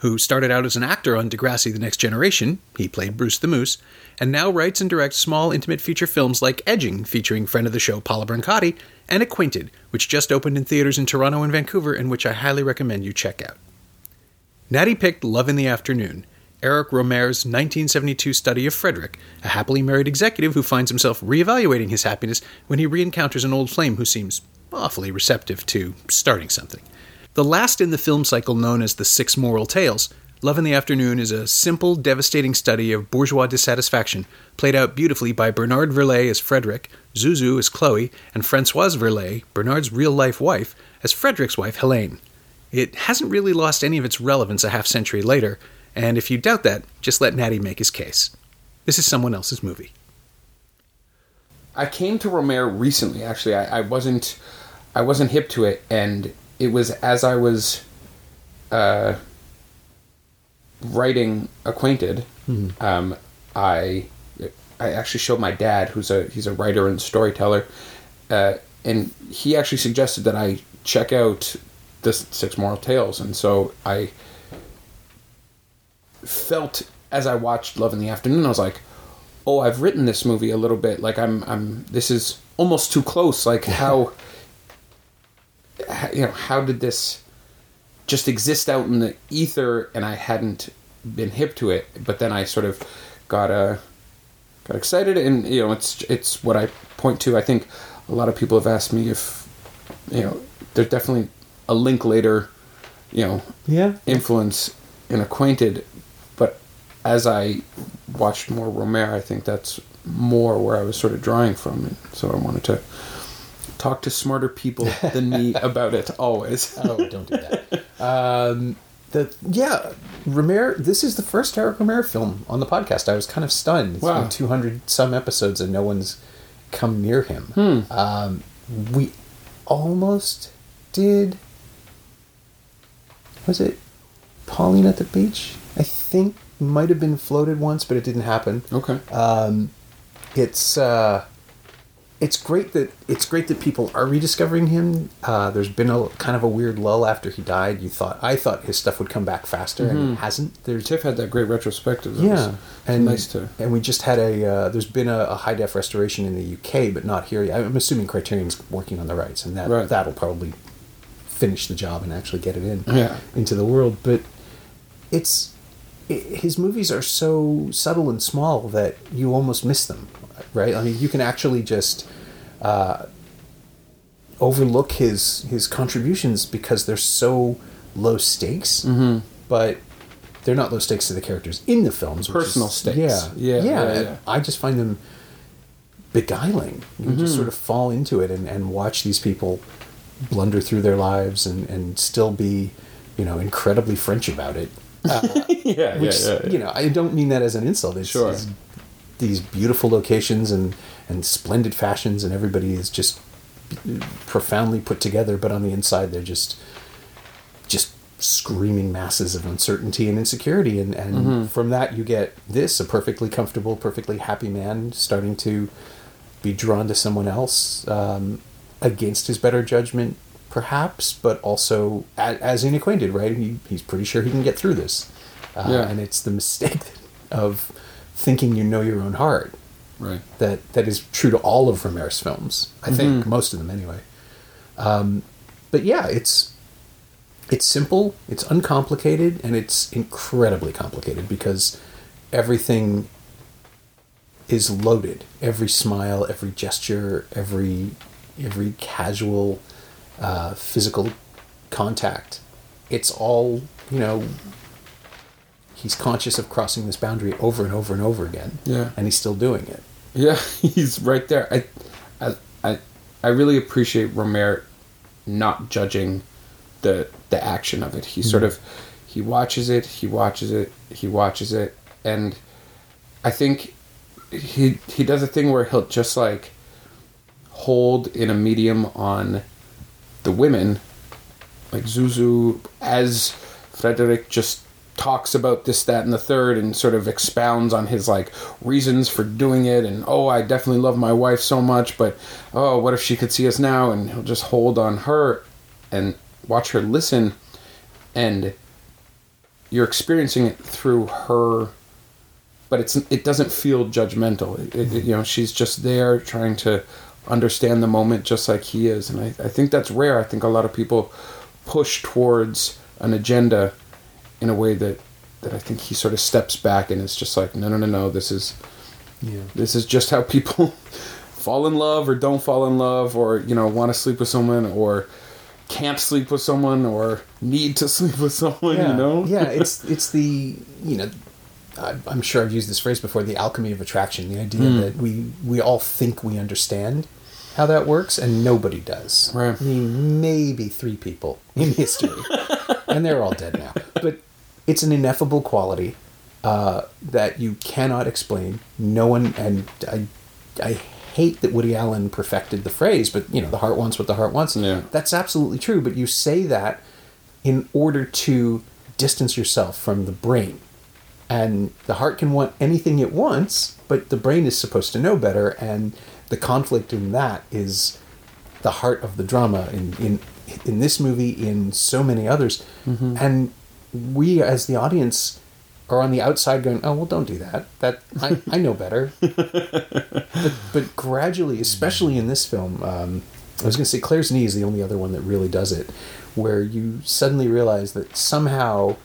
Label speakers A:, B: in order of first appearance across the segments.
A: who started out as an actor on Degrassi The Next Generation, he played Bruce the Moose, and now writes and directs small intimate feature films like Edging, featuring friend of the show Paula Brancati, and Acquainted, which just opened in theaters in Toronto and Vancouver, and which I highly recommend you check out. Natty picked Love in the Afternoon, Eric Rohmer's 1972 study of Frederick, a happily married executive who finds himself reevaluating his happiness when he re-encounters an old flame who seems awfully receptive to starting something. The last in the film cycle known as the Six Moral Tales, Love in the Afternoon is a simple, devastating study of bourgeois dissatisfaction, played out beautifully by Bernard Verley as Frederick, Zouzou as Chloe, and Francoise Verley, Bernard's real life wife, as Frederick's wife, Helene. It hasn't really lost any of its relevance a half century later, and if you doubt that, just let Natty make his case. This is someone else's movie.
B: I came to Rohmer recently. Actually, I, I wasn't I wasn't hip to it, and it was as I was uh, writing Acquainted. Um, I I actually showed my dad, who's a he's a writer and storyteller, uh, and he actually suggested that I check out this Six Moral Tales, and so I felt as I watched Love in the Afternoon, I was like, "Oh, I've written this movie a little bit. Like I'm, I'm. This is almost too close. Like how- you know, how did this just exist out in the ether, and I hadn't been hip to it. But then I sort of got uh, got excited, and you know, it's it's what I point to. I think a lot of people have asked me if, you know, there's definitely a link later, you know,
A: Yeah.
B: influence and Acquainted, but as I watched more Rohmer, I think that's more where I was sort of drawing from, and so I wanted to talk to smarter people than me about it always.
A: Oh, don't do that. um, the yeah, Rohmer. This is the first Eric Rohmer film on the podcast. I was kind of stunned. It's
B: Wow.
A: been two hundred some episodes and no one's come near him.
B: Hmm.
A: Um, we almost did. Was it Pauline at the beach? I think might have been floated once, but it didn't happen.
B: Okay.
A: Um, it's uh, it's great that it's great that people are rediscovering him. Uh, there's been a kind of a weird lull after he died. You thought I thought his stuff would come back faster, and it hasn't. There's
B: Tiff had that great retrospective. That
A: yeah, and
B: nice to.
A: and we just had a uh, there's been a, a high def restoration in the UK, but not here. yet. I'm assuming Criterion's working on the rights, and that
B: Right.
A: that'll probably finish the job and actually get it in
B: Yeah.
A: into the world. But it's i his movies are so subtle and small that you almost miss them, right? I mean, you can actually just uh, overlook his his contributions because they're so low stakes, mm-hmm. but they're not low stakes to the characters in the films. which
B: Personal
A: is-
B: stakes.
A: Yeah,
B: Yeah,
A: yeah.
B: yeah, yeah.
A: I just find them beguiling. You
B: Mm-hmm.
A: just sort of fall into it and, and watch these people blunder through their lives and, and still be, you know, incredibly French about it.
B: yeah,
A: Which, you know, I don't mean that as an insult. It's,
B: Sure.
A: it's these beautiful locations and, and splendid fashions, and everybody is just profoundly put together, but on the inside, they're just just screaming masses of uncertainty and insecurity. And, and from that you get this a perfectly comfortable perfectly happy man starting to be drawn to someone else um, against his better judgment perhaps but also as, as unacquainted right? He, he's pretty sure he can get through this. Uh,
B: Yeah.
A: and it's the mistake of thinking you know your own heart
B: Right.
A: that that is true to all of Rohmer's films. I think most of them anyway. Um, but yeah, it's it's simple, it's uncomplicated, and it's incredibly complicated because everything is loaded. Every smile, every gesture, every every casual uh, physical contact. It's all you know. He's conscious of crossing this boundary over and over and over again,
B: Yeah.
A: and he's still doing it.
B: Yeah, he's right there. I, I, I, I really appreciate Rohmer not judging the the action of it. He sort mm-hmm. of he watches it, he watches it, he watches it, and I think he he does a thing where he'll just like hold in a medium on the women, like Zouzou, as Frederick just talks about this, that, and the third, and sort of expounds on his like reasons for doing it, and oh, I definitely love my wife so much, but oh, what if she could see us now? And he'll just hold on her and watch her listen, and you're experiencing it through her but it's it doesn't feel judgmental. It, it, you know, she's just there trying to understand the moment just like he is, and I, I think that's rare. I think a lot of people push towards an agenda in a way that that I think he sort of steps back and it's just like, no, no, no, no. This is
A: Yeah.
B: this is just how people fall in love or don't fall in love or you know want to sleep with someone or can't sleep with someone or need to sleep with someone
A: yeah.
B: you know
A: yeah, it's it's the you know, I, I'm sure I've used this phrase before. The alchemy of attraction. The idea
B: Hmm.
A: that we we all think we understand how that works, and nobody does.
B: Right.
A: I mean, maybe three people in history, and they're all dead now. It's an ineffable quality uh, that you cannot explain. No one, and I, I hate that Woody Allen perfected the phrase, but you know, the heart wants what the heart wants.
B: Yeah.
A: That's absolutely true. But you say that in order to distance yourself from the brain. And the heart can want anything it wants, but the brain is supposed to know better. And the conflict in that is the heart of the drama in in in this movie, in so many others. And we, as the audience, are on the outside going, "Oh well, don't do that. That I, I know better." but, but gradually, especially in this film, um, I was going to say Claire's Knee is the only other one that really does it, where you suddenly realize that somehow,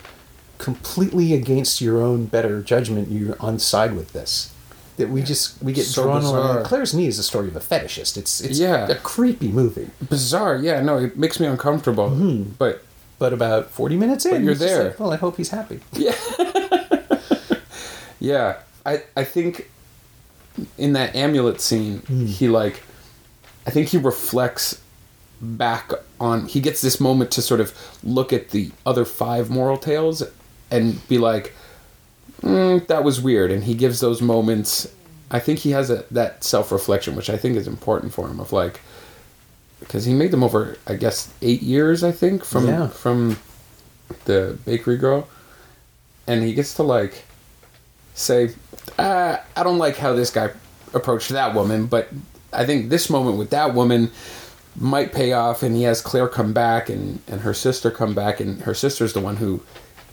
A: completely against your own better judgment, you're on side with this. That we just we get
B: So
A: drawn
B: bizarre.
A: along. Claire's Knee is the story of a fetishist. It's it's
B: Yeah.
A: a creepy movie.
B: bizarre yeah no it makes me uncomfortable but
A: But about forty minutes in,
B: you're there.
A: like, well, I hope he's happy.
B: Yeah, yeah. I I think in that amulet scene,
A: Hmm.
B: he like, I think he reflects back on. He gets this moment to sort of look at the other five moral tales and be like, mm, "That was weird," and he gives those moments. I think he has a, that self reflection, which I think is important for him. Of like, because he made them over, I guess, eight years. I think from
A: Yeah.
B: from the bakery girl, and he gets to like say, uh, I don't like how this guy approached that woman, but I think this moment with that woman might pay off. And he has Claire come back and, and her sister come back, and her sister's the one who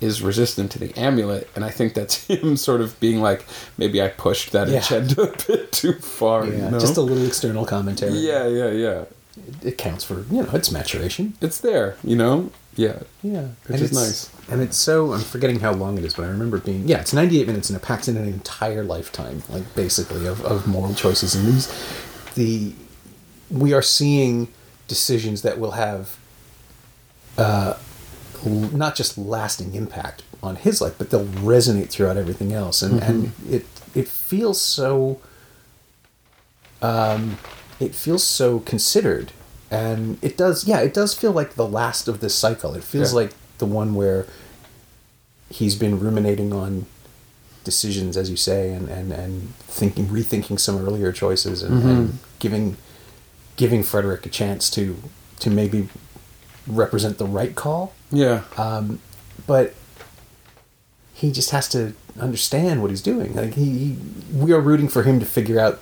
B: is resistant to the amulet. And I think that's him sort of being like, maybe I pushed that
A: Yeah.
B: agenda a bit too far.
A: Yeah,
B: you know?
A: just a little external commentary.
B: yeah, yeah, yeah.
A: It, it counts for you know it's maturation.
B: It's there, you know. Yeah,
A: Yeah,
B: Which
A: and
B: is
A: it's,
B: nice.
A: And it's so I'm forgetting how long it is, but I remember it being yeah, it's 98 minutes and it packs in an entire lifetime, like basically of, of moral choices. And these, the we are seeing decisions that will have, uh, not just lasting impact on his life, but they'll resonate throughout everything else. And and it it feels so. Um, it feels so considered. And it does yeah it does feel like the last of this cycle. It feels
B: Yeah.
A: like the one where he's been ruminating on decisions as you say and and and thinking rethinking some earlier choices and, and giving giving frederick a chance to to maybe represent the right call.
B: Yeah,
A: um, but he just has to understand what he's doing. Like he, he, we are rooting for him to figure out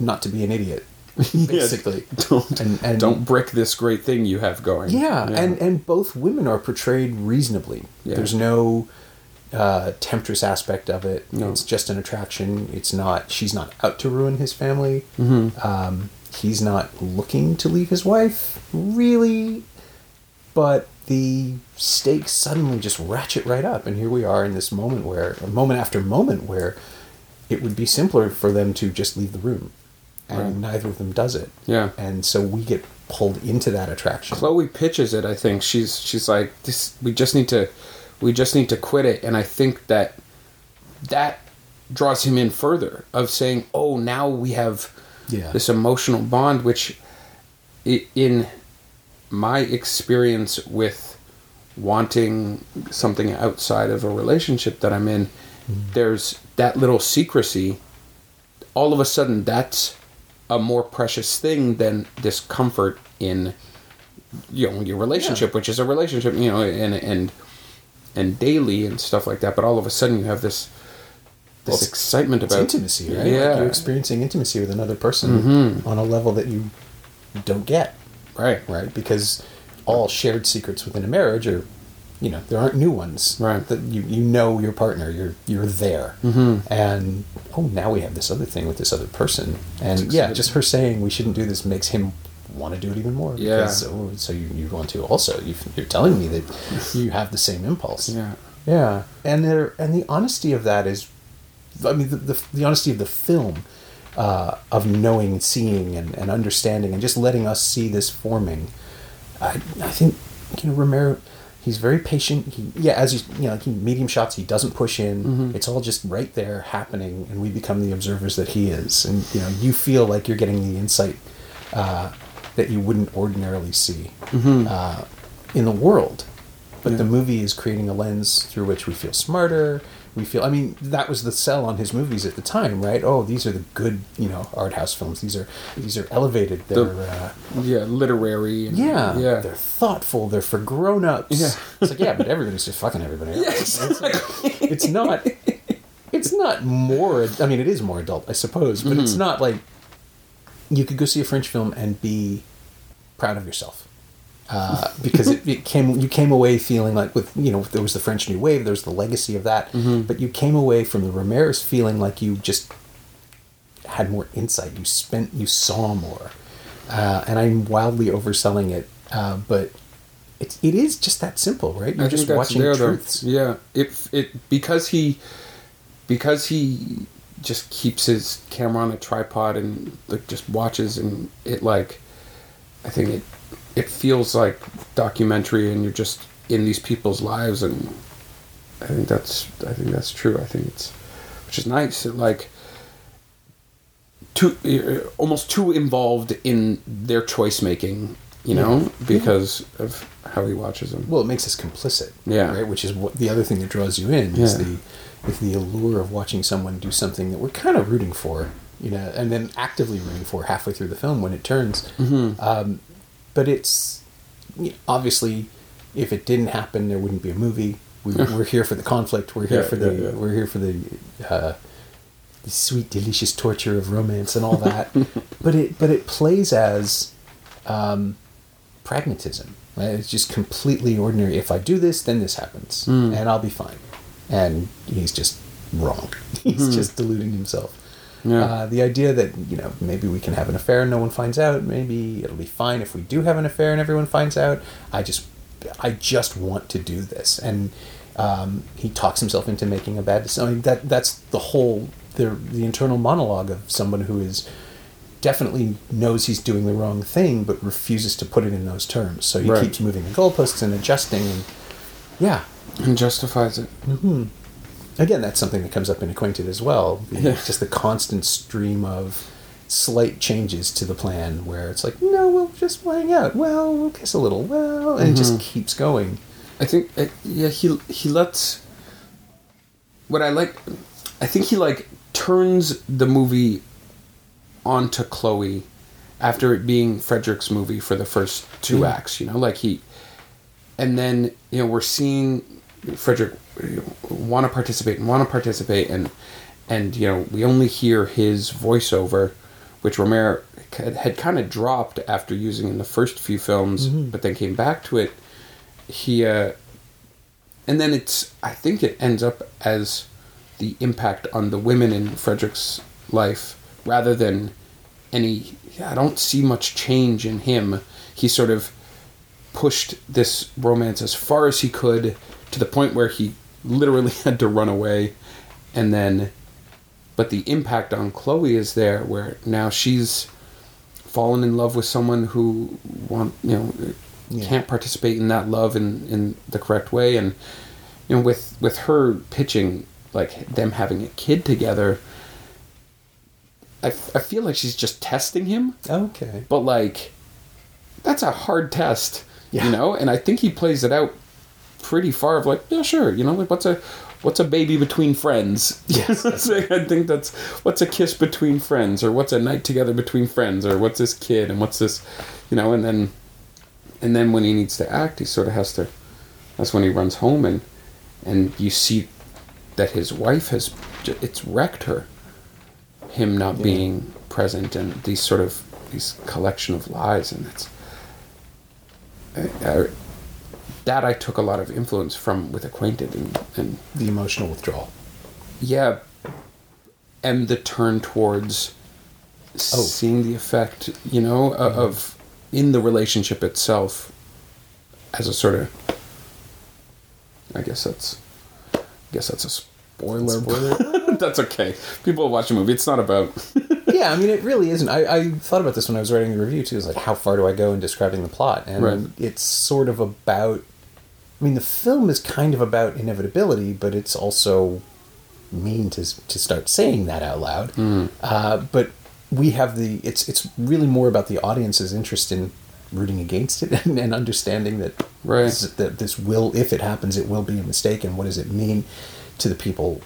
A: not to be an idiot, basically.
B: don't
A: And- and-
B: don't brick this great thing you have going.
A: Yeah, and and both women are portrayed reasonably.
B: Yeah.
A: There's no uh, temptress aspect of it.
B: No.
A: It's just an attraction. It's not. She's not out to ruin his family.
B: Mm-hmm.
A: Um, he's not looking to leave his wife, really. But the stakes suddenly just ratchet right up, and here we are in this moment where, a moment after moment where, it would be simpler for them to just leave the room, and
B: Right.
A: neither of them does it.
B: Yeah.
A: and so we get pulled into that attraction.
B: Chloe pitches it. I think she's she's like this. We just need to, we just need to quit it. And I think that that draws him in further of saying, oh, now we have
A: Yeah.
B: this emotional bond, which in my experience with wanting something outside of a relationship that I'm in, mm-hmm. there's that little secrecy. All of a sudden, that's a more precious thing than discomfort in you know your relationship, which is a relationship, you know, and and and daily and stuff like that. But all of a sudden, you have this this
A: Well,
B: excitement about
A: intimacy, right?
B: Yeah, Mm-hmm.
A: you're experiencing intimacy with another person on a level that you don't get,
B: right,
A: right? Because all shared secrets within a marriage are, you know, there aren't new ones.
B: Right.
A: That you you know your partner, you're you're there, mm-hmm. and oh, now we have this other thing with this other person, and yeah, just her saying we shouldn't do this makes him want to do it even more.
B: Yeah.
A: Because, oh, so you, you want to also you, you're telling me that you have the same impulse.
B: yeah,
A: Yeah, and there and the honesty of that is, I mean, the the, the honesty of the film, uh, of knowing, seeing, and, and understanding, and just letting us see this forming. I I think you know Rohmer, he's very patient. He yeah, as you you know, he medium shots. He doesn't push in. It's all just right there happening, and we become the observers that he is, and you know you feel like you're getting the insight. Uh, that you wouldn't ordinarily see uh, in the world but the movie is creating a lens through which we feel smarter we feel i mean that was the sell on his movies at the time right oh these are the good you know art house films these are these are elevated they're uh,
B: yeah, literary. And,
A: yeah
B: yeah.
A: they're thoughtful they're for grown-ups
B: Yeah.
A: it's like yeah but everybody's just fucking everybody else it's, like- it's not it's not more i mean it is more adult i suppose but
B: Mm-hmm.
A: it's not like you could go see a french film and be proud of yourself uh, because it, it came you came away feeling like with you know there was the French New Wave there was the legacy of that
B: Mm-hmm.
A: but you came away from the Rohmers feeling like you just had more insight. You spent you saw more. Uh, and I'm wildly overselling it uh, but it, it is just that simple right? You're
B: I
A: just watching
B: there
A: truths.
B: Though. Yeah, it it because he because he just keeps his camera on a tripod and like just watches and it like I think it it feels like documentary and you're just in these people's lives and I think that's I think that's true. I think it's which is nice. It, like too uh, almost too involved in their choice making, you know, because of how he watches them.
A: well it makes us complicit
B: Yeah.
A: right which is what the other thing that draws you in is
B: Yeah.
A: the is the allure of watching someone do something that we're kind of rooting for you know and then actively rooting for halfway through the film when it turns
B: Mm-hmm.
A: um, but it's you know, obviously if it didn't happen there wouldn't be a movie. We, we're here for the conflict. We're here
B: Yeah,
A: for the
B: yeah, yeah.
A: we're here for the uh, the sweet delicious torture of romance and all that. But it but it plays as um, pragmatism. Right? it's just completely ordinary. If i do this then this happens.
B: Hmm.
A: and i'll be fine. And he's just wrong. He's just deluding himself.
B: Yeah.
A: uh, the idea that you know maybe we can have an affair and no one finds out maybe it'll be fine if we do have an affair and everyone finds out i just i just want to do this and um, he talks himself into making a bad decision I mean, that that's the whole the the internal monologue of someone who is definitely knows he's doing the wrong thing but refuses to put it in those terms so he
B: Right.
A: keeps moving the goalposts and adjusting and yeah
B: and justifies it.
A: Again that's something that comes up in acquainted as well.
B: Yeah.
A: just the constant stream of slight changes to the plan where it's like no we'll just hang out. Well we'll kiss a little. Well and it just keeps going.
B: I think uh, yeah he he lets what I like I think he like turns the movie onto Chloe after it being Frederick's movie for the first two acts you know? Like he and then you know we're seeing Frederick want to participate and want to participate and and you know we only hear his voiceover which Rohmer had, had kind of dropped after using in the first few films but then came back to it. He uh and then it's i think it ends up as the impact on the women in frederick's life rather than any i don't see much change in him. He sort of pushed this romance as far as he could to the point where he literally had to run away. And then but the impact on chloe is there where now she's fallen in love with someone who want you know
A: Yeah.
B: can't participate in that love in in the correct way. And you know with with her pitching like them having a kid together I, I feel like she's just testing him.
A: Okay.
B: But like that's a hard test
A: Yeah.
B: you know? And i think he plays it out pretty far of like yeah sure you know like what's a what's a baby between friends?
A: Yes,
B: Like, i think that's what's a kiss between friends? Or what's a night together between friends? Or what's this kid? And what's this you know and then and then when he needs to act he sort of has to that's when he runs home and and you see that his wife has it's wrecked her. Him not being present and these sort of these collection of lies and it's I, I, that I took a lot of influence from with acquainted and, and
A: The emotional withdrawal.
B: yeah and the turn towards oh. seeing the effect you know o- mm-hmm. of in the relationship itself as a sort of I guess that's I guess that's a spoiler.
A: Spoiler.
B: that's okay. People watch the movie. It's not about.
A: yeah, I mean, it really isn't. I, I thought about this when I was writing the review too. Is like, how far do I go in describing the plot? And
B: Right.
A: it's sort of about. I mean, the film is kind of about inevitability, but it's also mean to to start saying that out loud. Uh, but we have the. It's it's really more about the audience's interest in rooting against it and, and understanding that
B: Right.
A: this, that this will, if it happens, it will be a mistake. And what does it mean to the people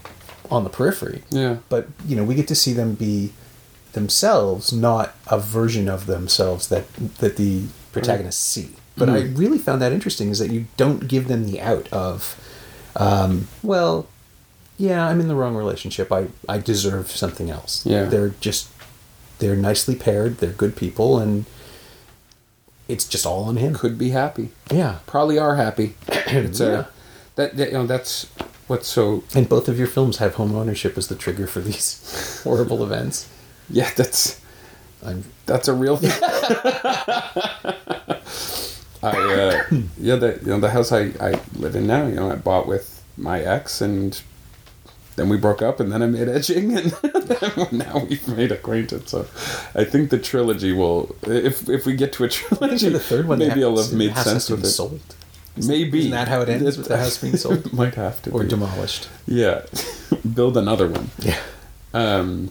A: on the periphery?
B: Yeah.
A: but you know we get to see them be themselves not a version of themselves that that the protagonists see but i really found that interesting is that you don't give them the out of um, well yeah i'm in the wrong relationship i i deserve something else
B: Yeah.
A: they're just they're nicely paired they're good people and it's just all on him
B: Could be happy.
A: yeah
B: Probably are happy. It's
A: Yeah.
B: a that, that you know that's what's so
A: and both of your films have home ownership as the trigger for these horrible events
B: yeah that's
A: i'm
B: that's a real thing. I uh, yeah the you know the house I, I live in now you know I bought with my ex and then we broke up and then I made edging and now we've made acquaintance so I think the trilogy will if if we get to a trilogy
A: the third one,
B: maybe I'll have made sense with it
A: sold.
B: maybe
A: Isn't that how it ends with the house being sold?
B: might have to
A: or
B: be.
A: demolished.
B: yeah build another one
A: Yeah,
B: um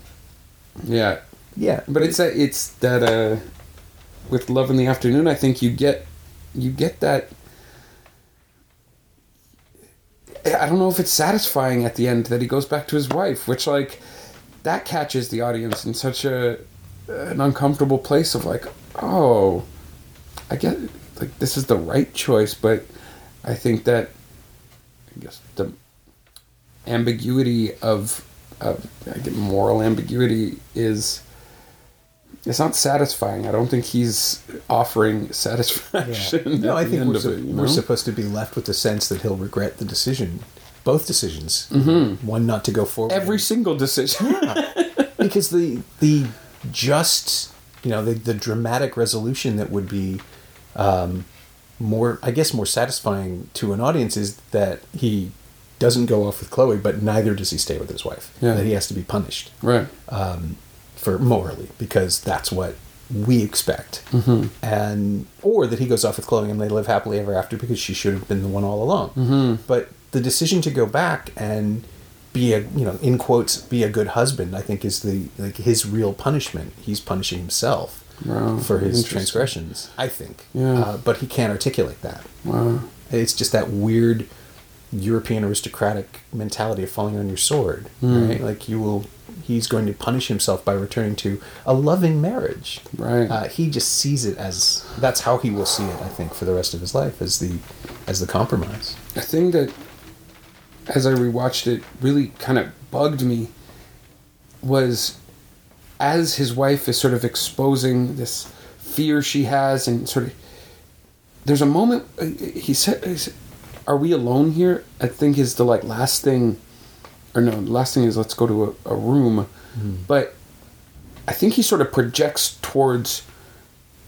B: yeah
A: yeah,
B: but it's a, it's that uh with love in the afternoon i think you get you get that i don't know if it's satisfying at the end that he goes back to his wife which like that catches the audience in such a an uncomfortable place of like oh i get like this is the right choice but i think that i guess the ambiguity of of I get moral ambiguity is it's not satisfying. I don't think he's offering satisfaction.
A: No,
B: at
A: I think we're, su-
B: it, you
A: we're supposed to be left with the sense that he'll regret the decision, both decisions. One not to go forward,
B: every single decision.
A: because the the just you know the the dramatic resolution that would be um, more I guess more satisfying to an audience is that he doesn't go off with Chloe, but neither does he stay with his wife.
B: Yeah.
A: That he has to be punished.
B: right.
A: For morally because that's what we expect
B: Mm-hmm.
A: and or that he goes off with chloe and they live happily ever after because she should have been the one all along mm-hmm. but the decision to go back and be a you know in quotes be a good husband i think is the like his real punishment he's punishing himself
B: Wow,
A: for his transgressions i think
B: Yeah.
A: uh, but he can't articulate that
B: Wow.
A: it's just that weird European aristocratic mentality of falling on your sword,
B: Hmm.
A: right? Like you will, he's going to punish himself by returning to a loving marriage.
B: Right.
A: Uh, he just sees it as that's how he will see it. I think for the rest of his life as the as the compromise.
B: A thing that, as I rewatched it, really kind of bugged me was as his wife is sort of exposing this fear she has and sort of there's a moment uh, he said he said, are we alone here i think is the like last thing or no the last thing is let's go to a, a room mm-hmm. but i think he sort of projects towards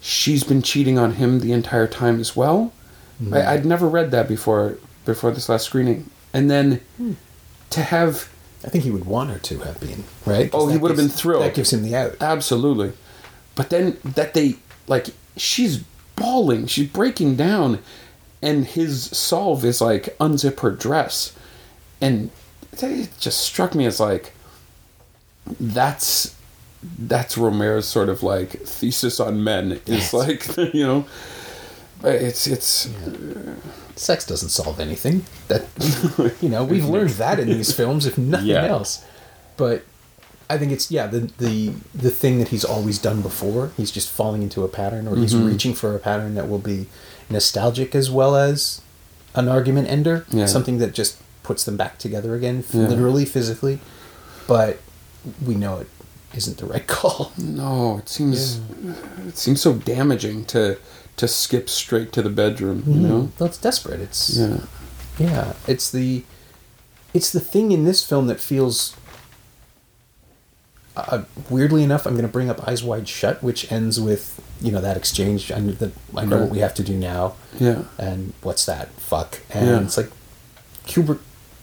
B: she's been cheating on him the entire time as well mm-hmm. I, i'd never read that before before this last screening and then hmm. to have
A: I think he would want her to have been right.
B: Oh, he would have been thrilled.
A: That gives him the out.
B: Absolutely. But then that they like she's bawling, she's breaking down, and his solve is like unzip her dress. And it just struck me as like that's that's Rohmer's sort of like thesis on men is like you know it's it's
A: Sex doesn't solve anything. That you know, we've learned that in these films, if nothing
B: Yeah.
A: else. But I think it's yeah the the the thing that he's always done before. He's just falling into a pattern, or he's
B: Mm-hmm.
A: reaching for a pattern that will be nostalgic as well as an argument ender.
B: Yeah.
A: Something that just puts them back together again,
B: Yeah.
A: literally, physically. But we know it isn't the right call.
B: no. It seems it seems so damaging to to skip straight to the bedroom. You know.
A: Well, it's desperate. It's
B: Yeah.
A: Yeah, it's the it's the thing in this film that feels uh, weirdly enough. I'm going to bring up Eyes Wide Shut, which ends with you know that exchange. I know that I know what we have to do now,
B: Yeah.
A: and what's that? Fuck, and
B: Yeah.
A: it's like Kubrick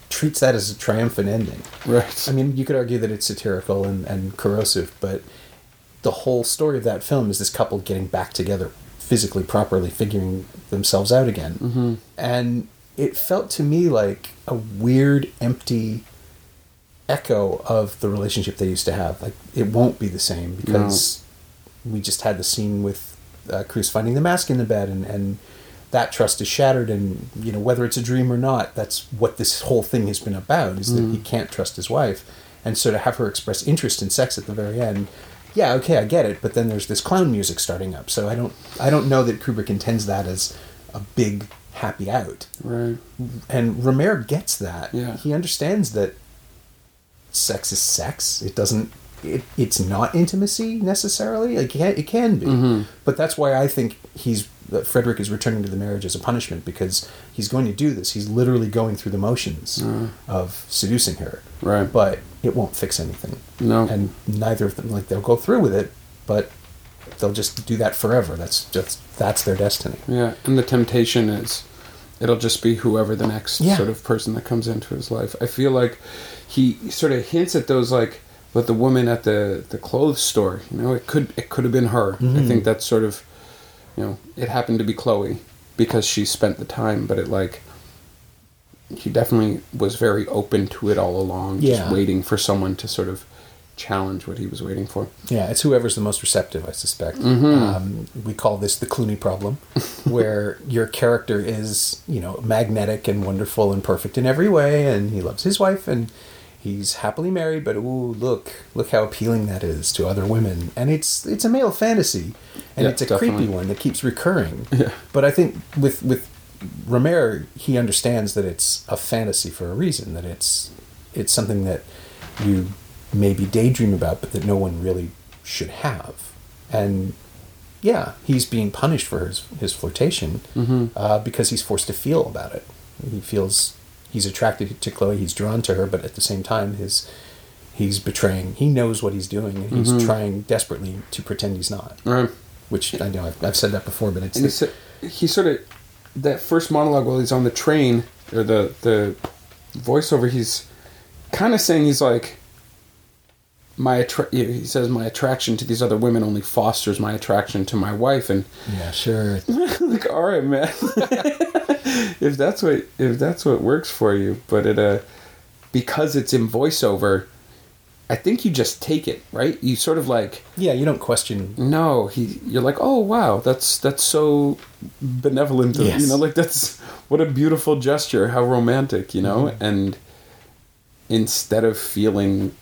A: treats that as a triumphant ending.
B: Right.
A: I mean, you could argue that it's satirical and, and corrosive, but the whole story of that film is this couple getting back together physically, properly, figuring themselves out again. Mm-hmm. And it felt to me like a weird, empty echo of the relationship they used to have. Like, it won't be the same because we just had the scene with uh, Cruise finding the mask in the bed and, and that trust is shattered and you know whether it's a dream or not that's what this whole thing has been about is that he mm. can't trust his wife and so to have her express interest in sex at the very end yeah okay i get it but then there's this clown music starting up so i don't i don't know that kubrick intends that as a big happy out
B: right.
A: and Rohmer gets that.
B: Yeah.
A: He understands that sex is sex. It doesn't. It, it's not intimacy necessarily. Like it can, it can be, mm-hmm. but that's why I think he's that Frederick is returning to the marriage as a punishment because he's going to do this. He's literally going through the motions mm. of seducing her,
B: Right.
A: but it won't fix anything.
B: No.
A: and neither of them like they'll go through with it, but they'll just do that forever. That's just that's their destiny.
B: Yeah, and the temptation is it'll just be whoever the next
A: Yeah.
B: sort of person that comes into his life. I feel like he sort of hints at those like with the woman at the the clothes store. You know, it could it could have been her. I mm-hmm. think that's sort of you know it happened to be Chloe because she spent the time, but it like he definitely was very open to it all along,
A: Yeah.
B: just waiting for someone to sort of challenge what he was waiting for.
A: Yeah, it's whoever's the most receptive, I suspect.
B: Mm-hmm.
A: Um, we call this the Clooney problem, where your character is, you know, magnetic and wonderful and perfect in every way, and he loves his wife, and he's happily married. But ooh, look, look how appealing that is to other women, and it's it's a male fantasy, and
B: Yeah,
A: it's a
B: definitely.
A: creepy one that keeps recurring.
B: Yeah.
A: But I think with with Rohmer, he understands that it's a fantasy for a reason. That it's it's something that you maybe daydream about, but that no one really should have. And yeah, he's being punished for his his flirtation uh, because he's forced to feel about it. He feels he's attracted to Chloe. He's drawn to her, but at the same time, his he's betraying. He knows what he's doing, and he's mm-hmm. trying desperately to pretend he's not.
B: Right.
A: Which I know I've, I've said that before, but it's
B: And he, he sort of that first monologue while he's on the train or the the voiceover he's kind of saying he's like my attra- he says my attraction to these other women only fosters my attraction to my wife and
A: yeah, sure.
B: like all right man if that's what if that's what works for you but it uh because it's in voiceover I think you just take it right you sort of like
A: Yeah, you don't question.
B: no, he. You're like, oh wow, that's that's so benevolent. of-
A: Yes.
B: You know, like that's what a beautiful gesture. How romantic, you know.
A: Mm-hmm.
B: And instead of feeling,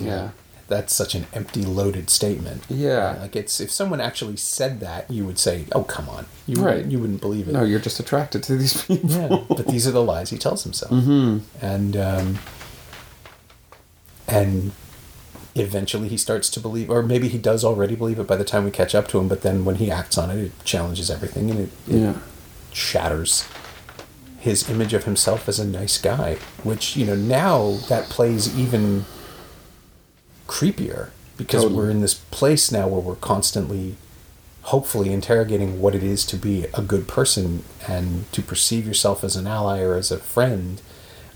B: yeah,
A: That's such an empty, loaded statement.
B: Yeah.
A: like it's if someone actually said that, you would say, "Oh, come on," you
B: Right.
A: wouldn't, you wouldn't believe it.
B: no, you're just attracted to these people.
A: yeah, but these are the lies he tells himself, mm-hmm. and um, and eventually he starts to believe, or maybe he does already believe it by the time we catch up to him. But then when he acts on it, it challenges everything, and it, it
B: Yeah,
A: shatters his image of himself as a nice guy. Which you know now that plays even creepier because
B: Totally.
A: we're in this place now where we're constantly hopefully interrogating what it is to be a good person and to perceive yourself as an ally or as a friend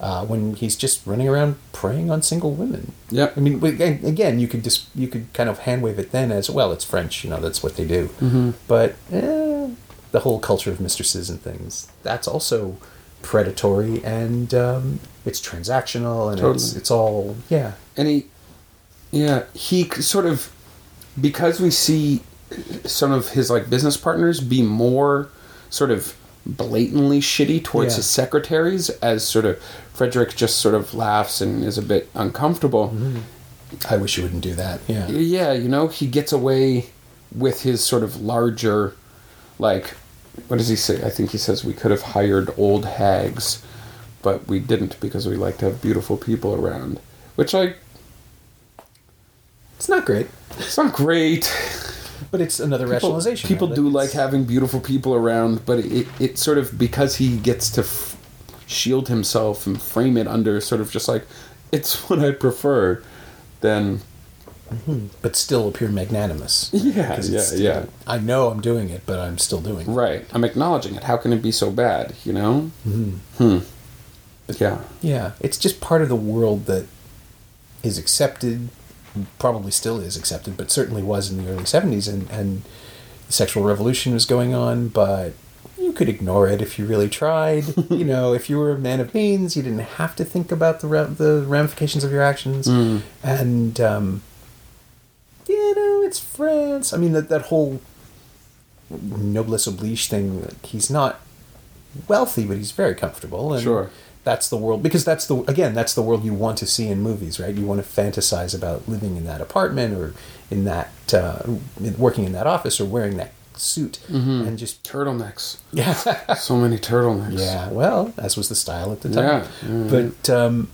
A: uh, when he's just running around preying on single women.
B: Yeah,
A: I mean, again, you could just you could kind of hand wave it then as well. It's French, you know, that's what they do.
B: Mm-hmm.
A: But eh, the whole culture of mistresses and things that's also predatory and um, it's transactional and it's it's all yeah
B: and he, yeah, he c- sort of because we see some of his like business partners be more sort of blatantly shitty towards
A: Yeah.
B: his secretaries as sort of Frederick just sort of laughs and is a bit uncomfortable.
A: Mm-hmm. I wish you wouldn't do that. Yeah.
B: Yeah, you know, he gets away with his sort of larger, like, what does he say? I think he says we could have hired old hags, but we didn't because we like to have beautiful people around. Which I,
A: It's not great,
B: it's not great.
A: but it's another
B: People,
A: rationalization.
B: people do like having beautiful people around, but it, it sort of because he gets to f- shield himself and frame it under sort of just like it's what I prefer. Then
A: but still appear magnanimous.
B: Yeah, yeah, yeah.
A: I know I'm doing it, but I'm still doing it.
B: right, I'm acknowledging it. How can it be so bad? You know. Hmm. But Yeah.
A: Yeah, it's just part of the world that is accepted, probably still is accepted, but certainly was in the early 70s, and, and the sexual revolution was going on, but you could ignore it if you really tried. you know, if you were a man of means, you didn't have to think about the, ra- the ramifications of your actions. And, um, you know, it's France. I mean, that, that whole noblesse oblige thing, like, he's not wealthy, but he's very comfortable. And
B: Sure.
A: That's the world because that's the again that's the world you want to see in movies, right? You want to fantasize about living in that apartment or in that uh, working in that office or wearing that suit and just
B: Turtlenecks.
A: yeah
B: So many turtlenecks.
A: yeah well as was the style at the time
B: Yeah, yeah,
A: but um,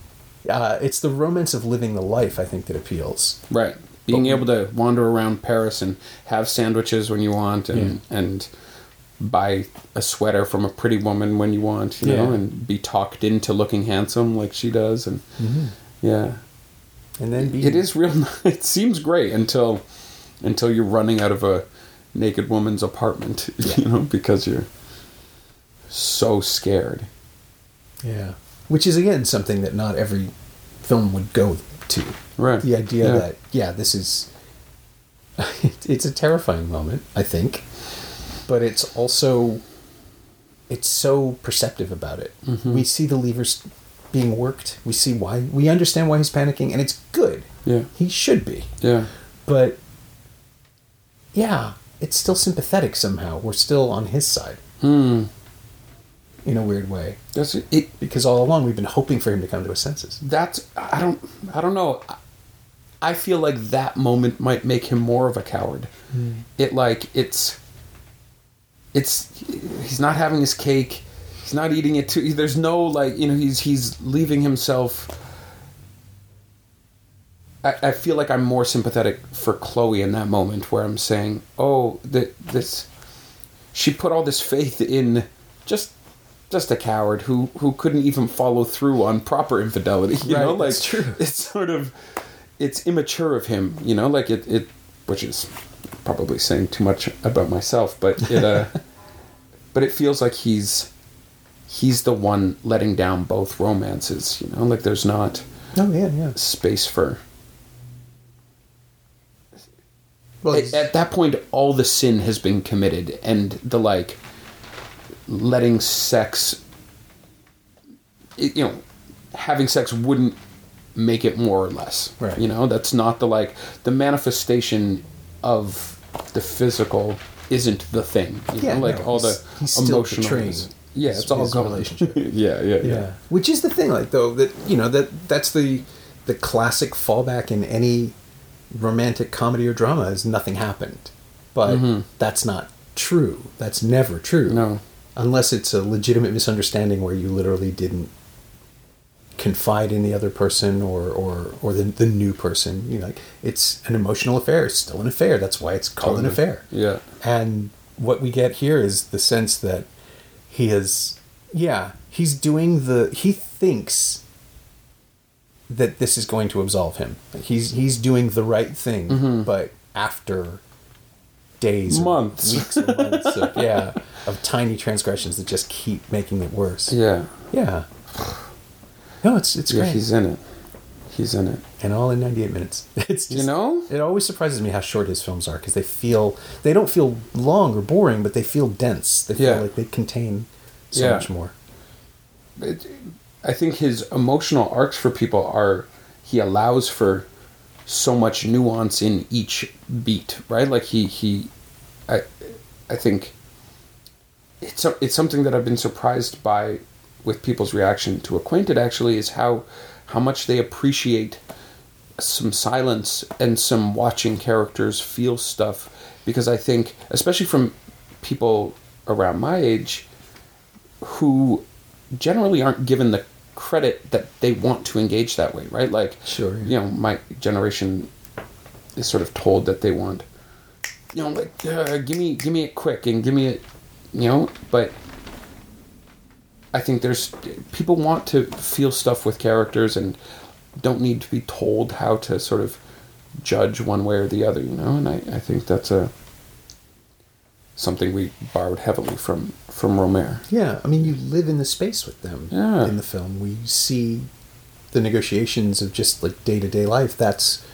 A: uh, it's the romance of living the life I think that appeals
B: Right. Being able to wander around Paris and have sandwiches when you want and and buy a sweater from a pretty woman when you want, you know, and be talked into looking handsome like she does and mm-hmm. yeah.
A: and then be
B: It is real. It seems great until until you're running out of a naked woman's apartment, you know, because you're so scared.
A: Yeah. Which is again something that not every film would go to.
B: Right.
A: The idea
B: Yeah.
A: that yeah, this is it's a terrifying moment, I think. But it's also it's so perceptive about it.
B: Mm-hmm.
A: We see the levers being worked. We see why we understand why he's panicking and it's good.
B: Yeah.
A: He should be.
B: Yeah.
A: But yeah, it's still sympathetic somehow. We're still on his side
B: Hmm.
A: in a weird way.
B: That's it
A: Because all along we've been hoping for him to come to his senses.
B: that's I don't I don't know. I feel like that moment might make him more of a coward. It like it's it's he's not having his cake. He's not eating it too. There's no like you know he's he's leaving himself. I, I feel like I'm more sympathetic for Chloe in that moment where I'm saying, oh, that this she put all this faith in just just a coward who who couldn't even follow through on proper infidelity. You
A: Right,
B: know, like
A: true.
B: it's sort of it's immature of him. You know, like it it which is probably saying too much about myself, but it uh, but it feels like he's he's the one letting down both romances. You know, like there's not
A: Oh yeah, yeah.
B: space for
A: Well,
B: at, at that point all the sin has been committed and the like letting sex you know having sex wouldn't make it more or less
A: Right.
B: you know that's not the like the manifestation of the physical isn't the thing you
A: Yeah,
B: know like
A: no,
B: all the
A: he's- still
B: emotional
A: portraying
B: yeah it's all gone.
A: relationship.
B: yeah, yeah yeah.
A: Yeah. Which is the thing like though that you know that that's the the classic fallback in any romantic comedy or drama is nothing happened. But mm-hmm. that's not true. That's never true.
B: No.
A: unless it's a legitimate misunderstanding where you literally didn't confide in the other person or or or the, the new person you know like it's an emotional affair it's still an affair that's why it's called an affair
B: yeah
A: and what we get here is the sense that he is, yeah, he's doing the. He thinks that this is going to absolve him. He's he's doing the right thing, mm-hmm. but after days,
B: Months.
A: weeks, months of yeah, of tiny transgressions that just keep making it worse.
B: yeah
A: Yeah. No, it's it's
B: yeah
A: great,
B: he's in it he's in it
A: and all in ninety eight minutes. It's just,
B: you know
A: it always surprises me how short his films are because they feel they don't feel long or boring, but they feel dense. They feel
B: Yeah.
A: like they contain so
B: Yeah.
A: much more.
B: it, I think his emotional arcs for people are he allows for so much nuance in each beat, right? Like he he I I think it's a, it's something that I've been surprised by with people's reaction to Acquainted. Actually, is how how much they appreciate some silence and some watching characters feel stuff because I think especially from people around my age who generally aren't given the credit that they want to engage that way, right? Like,
A: Sure.
B: you know, my generation is sort of told that they want, you know, like, uh, give me, give me it quick and give me it, you know, but I think there's people want to feel stuff with characters and don't need to be told how to sort of judge one way or the other, you know, and I, I think that's a something we borrowed heavily from from Rohmer.
A: Yeah, I mean, you live in the space with them
B: Yeah.
A: in the film. We see the negotiations of just like day to day life. That's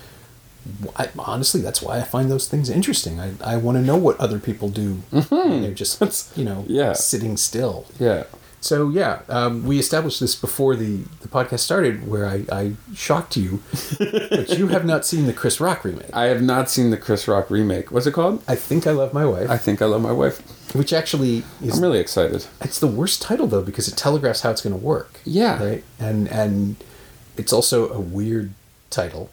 A: I, honestly, that's why I find those things interesting. I, I want to know what other people do. Mm-hmm. when They're just you know
B: Yeah.
A: sitting still.
B: Yeah.
A: So yeah, um, we established this before the, the podcast started, where I, I shocked you, but you have not seen the Chris Rock remake.
B: I have not seen the Chris Rock remake. What's it called?
A: I think I love my wife,
B: I think I love my wife.
A: which actually is
B: I'm really excited.
A: it's the worst title though because it telegraphs how it's going to work.
B: Yeah.
A: Right. And and it's also a weird title,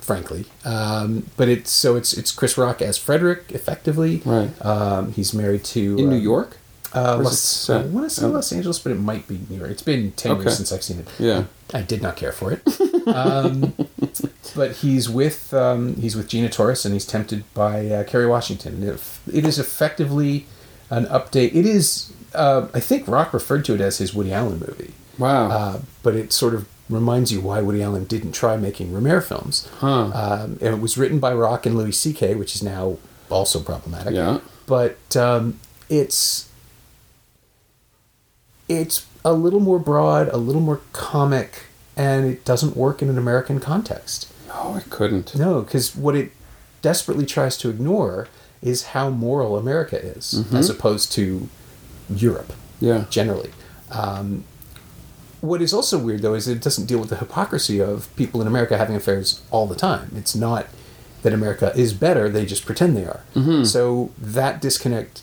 A: frankly. Um, but it's so it's it's Chris Rock as Frederick, effectively.
B: Right.
A: Um, he's married to
B: In New
A: um,
B: York?
A: Uh, Los. I want to say. Los Angeles, but it might be New York. It's been ten
B: Okay.
A: years since I've seen it.
B: Yeah.
A: I did not care for it. um, but he's with um, he's with Gina Torres, and he's tempted by uh, Kerry Washington. It, it is effectively an update. It is, uh, I think, Rock referred to it as his Woody Allen movie.
B: Wow.
A: Uh, but it sort of reminds you why Woody Allen didn't try making Rohmer films.
B: Huh.
A: Um, and it was written by Rock and Louis C.K., which is now also problematic.
B: Yeah.
A: But um, it's it's a little more broad, a little more comic, and it doesn't work in an American context.
B: no, it couldn't.
A: No, because what it desperately tries to ignore is how moral America is, as opposed to Europe
B: Yeah.
A: generally. Um, what is also weird, though, is it doesn't deal with the hypocrisy of people in America having affairs all the time. It's not that America is better; they just pretend they are. So that disconnect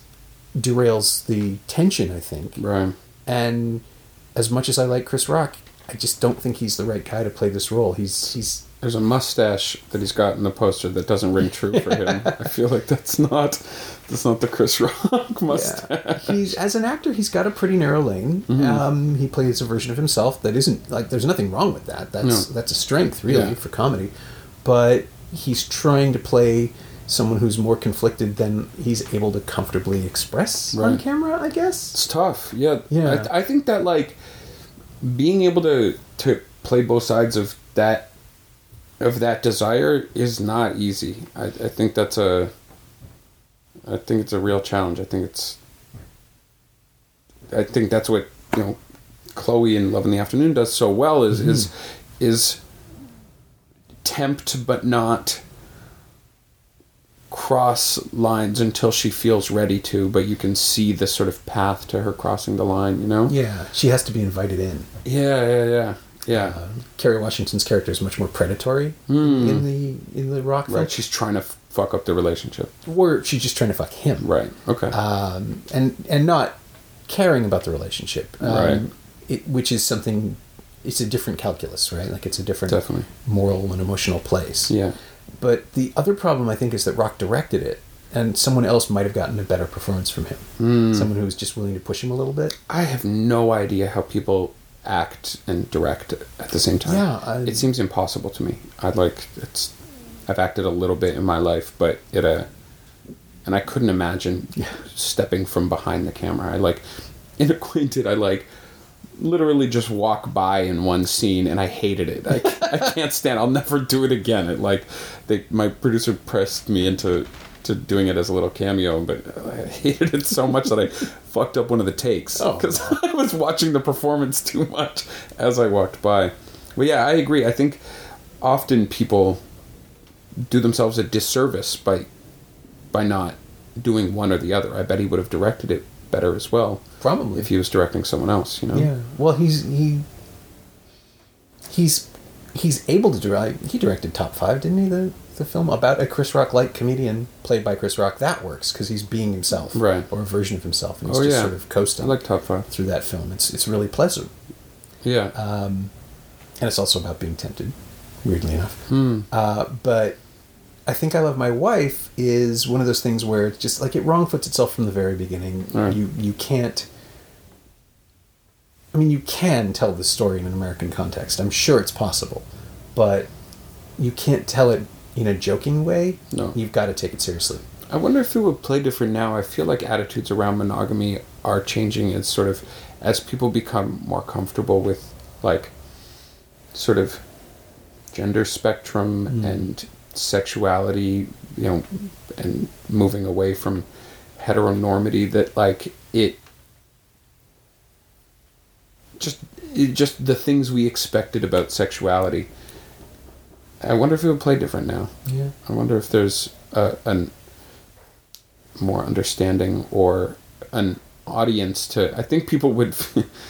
A: derails the tension, I think.
B: Right.
A: And as much as I like Chris Rock, I just don't think he's the right guy to play this role. He's he's
B: There's a mustache that he's got in the poster that doesn't ring true for him. I feel like that's not that's not the Chris Rock mustache.
A: Yeah. he's as an actor, he's got a pretty narrow lane.
B: Mm-hmm.
A: Um, he plays a version of himself that isn't like. There's nothing wrong with that. That's
B: No.
A: that's a strength, really,
B: Yeah.
A: for comedy. But he's trying to play someone who's more conflicted than he's able to comfortably express on camera. I guess.
B: It's tough. Yeah.
A: Yeah.
B: I, I think that like being able to to play both sides of that of that desire is not easy. I, I think that's a I think it's a real challenge. I think it's I think that's what, you know, Chloe in Love in the Afternoon does so well is is is tempt but not cross lines until she feels ready to, but you can see the sort of path to her crossing the line, you know?
A: Yeah, she has to be invited in.
B: Yeah, yeah, yeah. Yeah.
A: Uh, Kerry Washington's character is much more predatory in the in the Rock film,
B: Hmm. She's trying to f- fuck up the relationship.
A: or she's just trying to fuck him.
B: Right. Okay.
A: um, and and not caring about the relationship, um,
B: Right.
A: It, which is something. It's a different calculus, right? Like it's a different
B: Definitely.
A: moral and emotional place.
B: yeah.
A: But the other problem, I think, is that Rock directed it, and someone else might have gotten a better performance from him.
B: Hmm.
A: Someone who was just willing to push him a little bit.
B: I have no idea how people act and direct at the same time.
A: Yeah, I-
B: it seems impossible to me. I'd like it's. I've acted a little bit in my life, but it uh, and I couldn't imagine stepping from behind the camera. I like, in Acquainted, I like, literally just walk by in one scene, and I hated it. I, I can't stand. I'll never do it again. It like, they my producer pressed me into to doing it as a little cameo, but I hated it so much that I fucked up one of the takes
A: Oh,
B: because I was watching the performance too much as I walked by. But yeah, I agree. I think often people do themselves a disservice by by not doing one or the other. I bet he would have directed it better as well
A: Probably.
B: if he was directing someone else. You know.
A: Yeah. Well, he's he. He's he's able to direct. He directed Top Five, didn't he? The the film about a Chris Rock like comedian played by Chris Rock, that works because he's being himself,
B: Right.
A: or a version of himself, and he's
B: Oh,
A: just
B: yeah.
A: sort of coasting
B: I like Top Five.
A: through that film. It's it's really pleasant,
B: Yeah.
A: um, and it's also about being tempted. Weirdly enough,
B: Hmm.
A: uh, but I think I love my wife is one of those things where it's just like it wrong foots itself from the very beginning.
B: Right.
A: You you can't. I mean, you can tell the story in an American context. I'm sure it's possible, but you can't tell it in a joking way.
B: No.
A: You've got to take it seriously.
B: I wonder if it would play different now. I feel like attitudes around monogamy are changing as sort of as people become more comfortable with like sort of gender spectrum
A: Mm.
B: and sexuality, you know, and moving away from heteronormity that like it just it just the things we expected about sexuality. I wonder if it would play different now.
A: Yeah.
B: I wonder if there's a, an more understanding or an audience to. I think people would,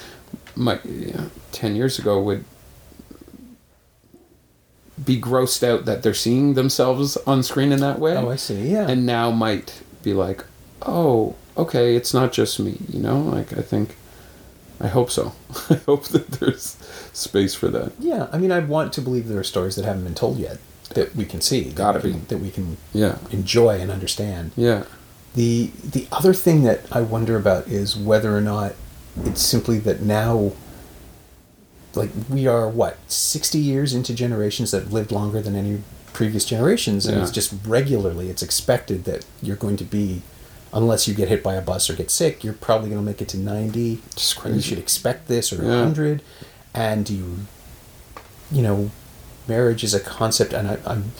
B: my yeah, ten years ago would be grossed out that they're seeing themselves on screen in that way.
A: Oh, I see. Yeah.
B: And now might be like, oh, okay, it's not just me. You know, like I think. I hope so. I hope that there's space for that.
A: yeah. I mean, I want to believe there are stories that haven't been told yet that we can see. that
B: Gotta
A: we
B: be.
A: that we can
B: Yeah.
A: enjoy and understand.
B: Yeah.
A: The the other thing that I wonder about is whether or not it's simply that now like we are what 60 years into generations that have lived longer than any previous generations and
B: yeah.
A: it's just regularly it's expected that you're going to be unless you get hit by a bus or get sick you're probably going to make it to 90 you should expect this or
B: yeah.
A: 100 and you you know marriage is a concept and I, am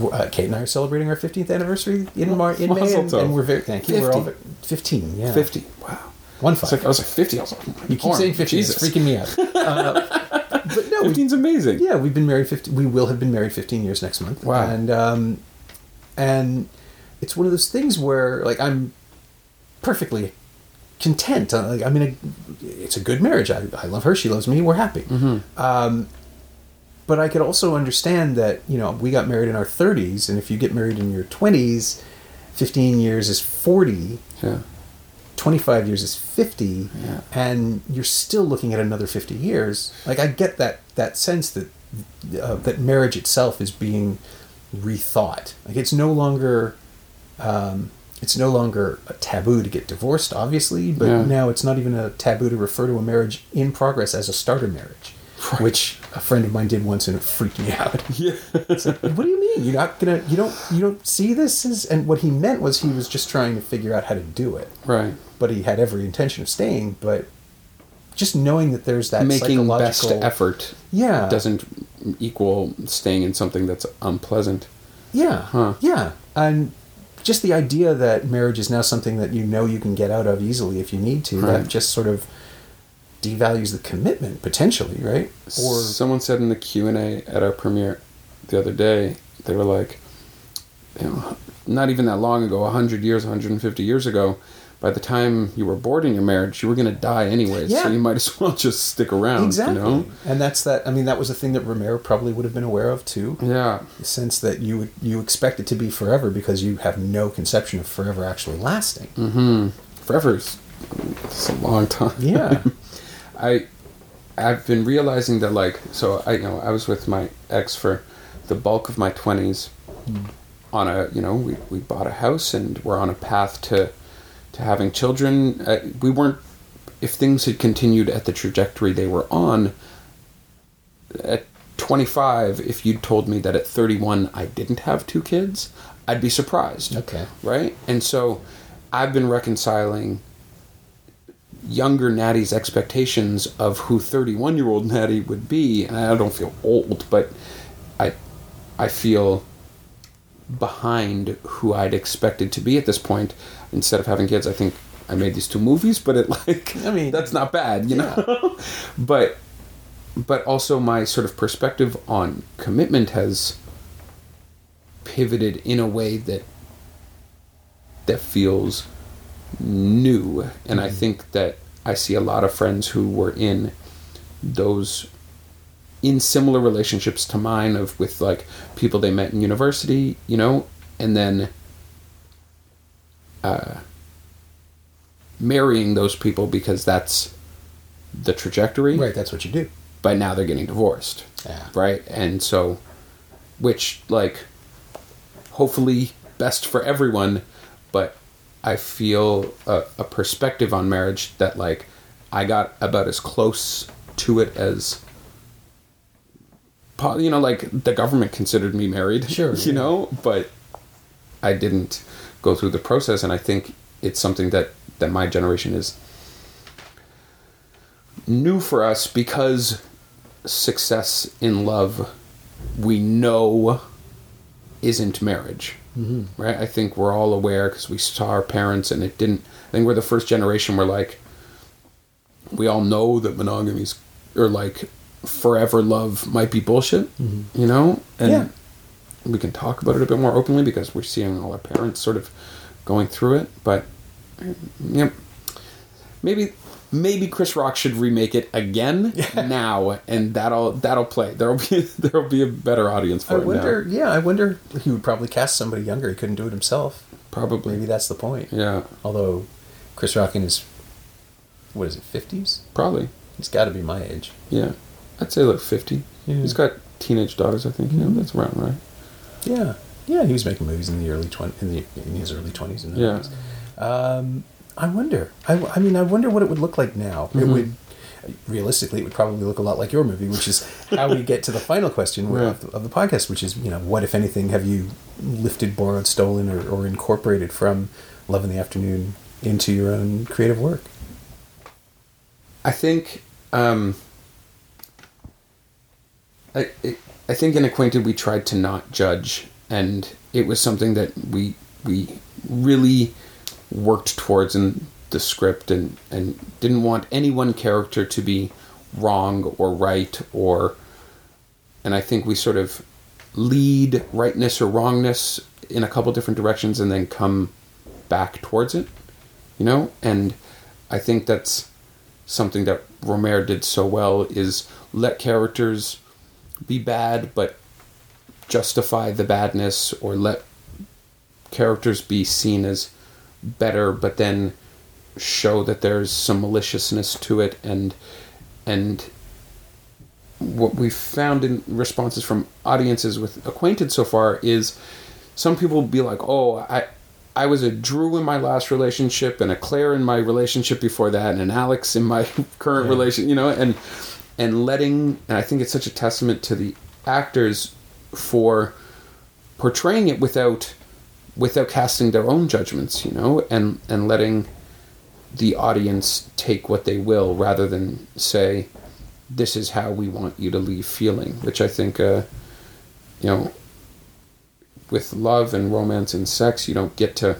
A: uh, Kate and I are celebrating our 15th anniversary in, Mar- in May, and, and, we're very thank you. 50. We're all 15, yeah,
B: 50
A: one five.
B: like I was like fifty. I was like, oh
A: you keep saying fifty.
B: Jesus.
A: it's freaking me out. Uh, but no,
B: 15's amazing.
A: yeah, we've been married 15. We will have been married 15 years next month.
B: Wow.
A: And um, and it's one of those things where like I'm perfectly content. Uh, Like, I mean, it's a good marriage. I, I love her. She loves me. We're happy. Um, but I could also understand that you know we got married in our 30s, and if you get married in your 20s, 15 years is 40.
B: Yeah.
A: 25 years is 50
B: Yeah.
A: and you're still looking at another 50 years like i get that that sense that uh, that marriage itself is being rethought like it's no longer um, it's no longer a taboo to get divorced obviously but
B: Yeah.
A: now it's not even a taboo to refer to a marriage in progress as a starter marriage
B: Right.
A: which a friend of mine did once and it freaked me out
B: Yeah.
A: it's like, what do you mean you're not gonna you don't you don't see this as and what he meant was he was just trying to figure out how to do it
B: right.
A: but he had every intention of staying. But just knowing that there's that
B: Making best effort
A: yeah,
B: doesn't equal staying in something that's unpleasant.
A: yeah,
B: Huh.
A: yeah, and just the idea that marriage is now something that you know you can get out of easily if you need to.
B: Right.
A: That just sort of devalues the commitment potentially, right? Or
B: someone said in the Q and A at our premiere the other day, they were like, you know, not even that long ago, hundred years, hundred and fifty years ago. By the time you were bored in your marriage, you were going to die anyway,
A: Yeah.
B: So you might as well just stick around.
A: exactly,
B: You know?
A: and that's that. I mean, that was a thing that Rohmer probably would have been aware of too.
B: Yeah.
A: The sense that you would- you expect it to be forever because you have no conception of forever actually lasting.
B: Mm-hmm. Forever is it's a long time.
A: Yeah.
B: I I've been realizing that like so I you know I was with my ex for the bulk of my 20s on a you know we, we bought a house and we're on a path to to having children uh, we weren't if things had continued at the trajectory they were on at 25 if you'd told me that at 31 I didn't have two kids I'd be surprised
A: Okay.
B: right? And so I've been reconciling younger Natty's expectations of who 31 year old Natty would be. And I don't feel old, but I, I feel behind who I'd expected to be at this point. Instead of having kids, I think I made these two movies, but it like,
A: I mean,
B: that's not bad, you know? but, but also my sort of perspective on commitment has pivoted in a way that that feels new and i think that i see a lot of friends who were in those in similar relationships to mine of with like people they met in university, you know, and then uh, marrying those people because that's the trajectory.
A: Right, that's what you do.
B: But now they're getting divorced.
A: Yeah.
B: Right? And so which like hopefully best for everyone, but I feel a, a perspective on marriage that like I got about as close to it as you know like the government considered me married
A: Sure,
B: you
A: yeah.
B: know but I didn't go through the process and I think it's something that that my generation is new for us because success in love we know isn't marriage mm-hmm. right i think we're all aware because we saw our parents and it didn't i think we're the first generation where like we all know that monogamy's or like forever love might be bullshit you know and
A: Yeah.
B: we can talk about it a bit more openly because we're seeing all our parents sort of going through it but yep maybe maybe Chris Rock should remake it again now and that'll that'll play there'll be there'll be a better audience for
A: I
B: it
A: wonder.
B: now
A: Yeah, I wonder. He would probably cast somebody younger. He couldn't do it himself.
B: probably
A: Maybe that's the point.
B: yeah
A: Although, Chris Rock in his what is it, fifties?
B: probably
A: He's got to be my age.
B: yeah I'd say like 50
A: Yeah.
B: he's got teenage daughters I think yeah
A: Mhm.
B: that's around right
A: Yeah, yeah. He was making movies in the early twenty in the in his early twenties and
B: Yeah.
A: Um, I wonder. I, I mean, I wonder what it would look like now. It
B: Mhm.
A: would realistically, it would probably look a lot like your movie, which is how we get to the final question
B: Right.
A: of, the, of the podcast, which is you know what if anything have you lifted, borrowed, stolen, or, or incorporated from Love in the Afternoon into your own creative work?
B: I think um, I I- I think in Acquainted we tried to not judge, and it was something that we we really worked towards in the script, and and didn't want any one character to be wrong or right or, and I think we sort of lead rightness or wrongness in a couple different directions, and then come back towards it, you know, and I think that's something that Rohmer did so well is let characters be bad but justify the badness or let characters be seen as better but then show that there's some maliciousness to it and and what we've found in responses from audiences with acquainted so far is some people be like oh i I was a Drew in my last relationship and a Claire in my relationship before that and an Alex in my current
A: Yeah.
B: relation, you know, and and letting and I think it's such a testament to the actors for portraying it without without casting their own judgments, you know, and and letting the audience take what they will rather than say this is how we want you to leave feeling, which I think uh you know with love and romance and sex, you don't get to.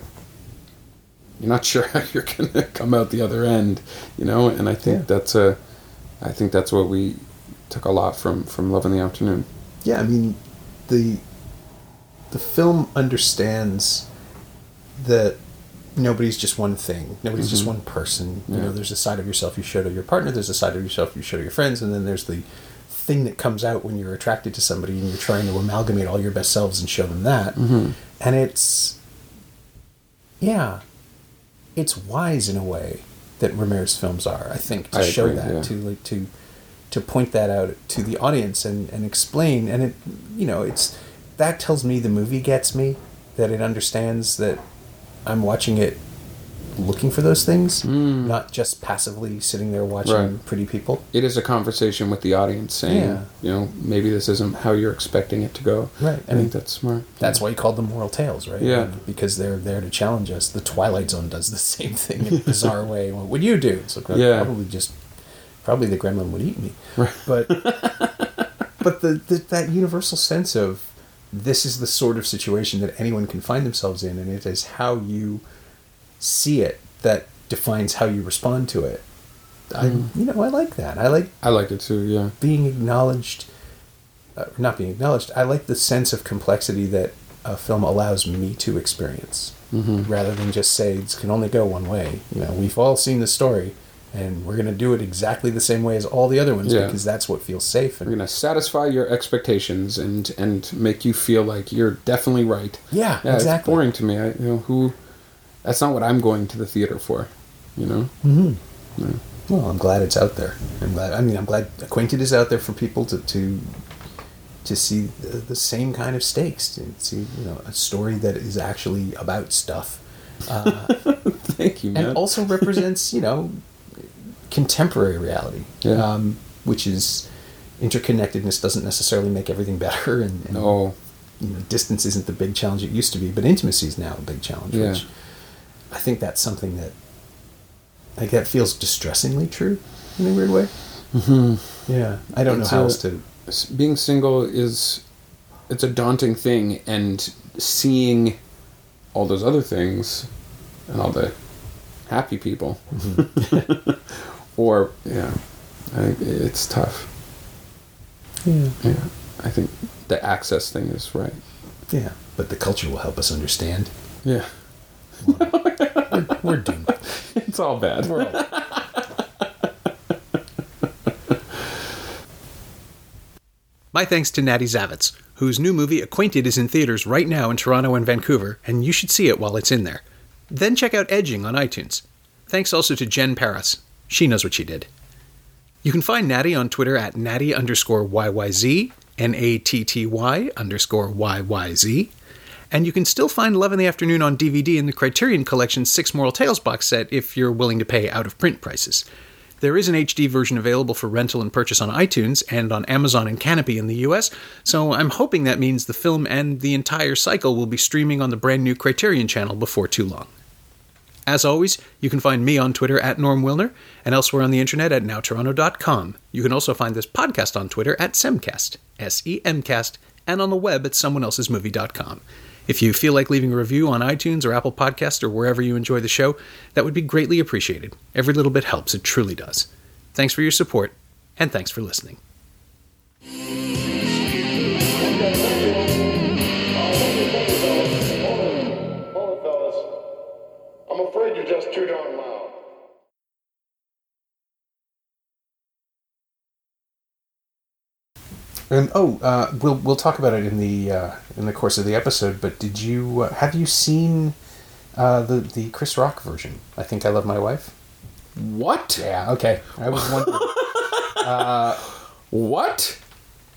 B: You're not sure how you're gonna come out the other end, you know. And I think
A: Yeah.
B: that's a, I think that's what we took a lot from from Love in the Afternoon.
A: Yeah, I mean, the the film understands that nobody's just one thing. Nobody's just
B: Mhm.
A: one person. You know, there's a side of yourself you show to your partner. There's a side of yourself you show to your friends, and then there's the thing that comes out when you're attracted to somebody and you're trying to amalgamate all your best selves and show them that.
B: Mhm.
A: And it's, yeah, it's wise in a way that Rohmer's films are. I think to
B: I
A: show
B: agree,
A: that
B: yeah.
A: to like to to point that out to the audience and, and explain and it you know it's that tells me the movie gets me that it understands that I'm watching it looking for those things
B: Mm.
A: not just passively sitting there watching
B: Right.
A: pretty people
B: It is a conversation with the audience, saying,
A: Yeah.
B: you know, maybe this isn't how you're expecting it to go.
A: Right.
B: I think that's smart.
A: that's why you called them moral tales right
B: Yeah.
A: And because they're there to challenge us the Twilight Zone does the same thing in a bizarre way what would you do it's like
B: Yeah.
A: probably just probably the gremlin would eat me
B: Right.
A: but but the, the that universal sense of this is the sort of situation that anyone can find themselves in and it is how you see it that defines how you respond to it I you know I like that I like
B: I like it too. Yeah.
A: being acknowledged uh, not being acknowledged I like the sense of complexity that a film allows me to experience
B: Mhm.
A: rather than just say this can only go one way you know we've all seen the story and we're going to do it exactly the same way as all the other ones
B: Yeah.
A: because that's what feels safe. And We're
B: gonna satisfy your expectations and and make you feel like you're definitely right.
A: yeah,
B: Yeah,
A: exactly.
B: it's boring to me. I, you know who? That's not what I'm going to the theater for. You know. Mm-hmm.
A: Well, I'm glad it's out there. I'm glad. I mean, I'm glad Acquainted is out there for people to to to see the, the same kind of stakes. To see you know a story that is actually about stuff, uh,
B: Thank you, man.
A: and also represents you know contemporary reality,
B: Yeah.
A: um, which is interconnectedness doesn't necessarily make everything better, and, and
B: oh,
A: you know distance isn't the big challenge it used to be, but intimacy is now a big challenge.
B: Yeah.
A: Which I think that's something that like that feels distressingly true in a weird way. Mm-hmm. Yeah, I don't
B: It's
A: know how
B: a-
A: else to.
B: being single is it's a daunting thing, and seeing all those other things and all the happy people,
A: Mm-hmm.
B: or yeah, I think it's tough.
A: Yeah.
B: Yeah, I think the access thing is right.
A: Yeah, but the culture will help us understand.
B: Yeah,
A: We're, we're doomed.
B: it's all bad.
A: My thanks to Natty Zavitz, whose new movie Acquainted is in theaters right now in Toronto and Vancouver, and you should see it while it's in there. Then check out Edging on iTunes. Thanks also to Jen Paris. She knows what she did. You can find Natty on Twitter at Natty underscore YYZ, N A T T Y underscore YYZ. And you can still find Love in the Afternoon on DVD in the Criterion Collection's Six Moral Tales box set if you're willing to pay out of print prices. There is an HD version available for rental and purchase on iTunes and on Amazon and Kanopy in the US, so I'm hoping that means the film and the entire cycle will be streaming on the brand new Criterion channel before too long. As always, you can find me on Twitter at Norm Wilner and elsewhere on the internet at nowtoronto.com. You can also find this podcast on Twitter at Semcast, S E M cast, and on the web at someoneelsesmovie.com. If you feel like leaving a review on iTunes or Apple Podcast or wherever you enjoy the show, that would be greatly appreciated. Every little bit helps, it truly does. Thanks for your support, and thanks for listening. And oh, uh, we'll we'll talk about it in the uh, in the course of the episode. But did you uh, have you seen uh, the the Chris Rock version? I think I love my wife.
B: What?
A: Yeah. Okay. I was wondering.
B: What?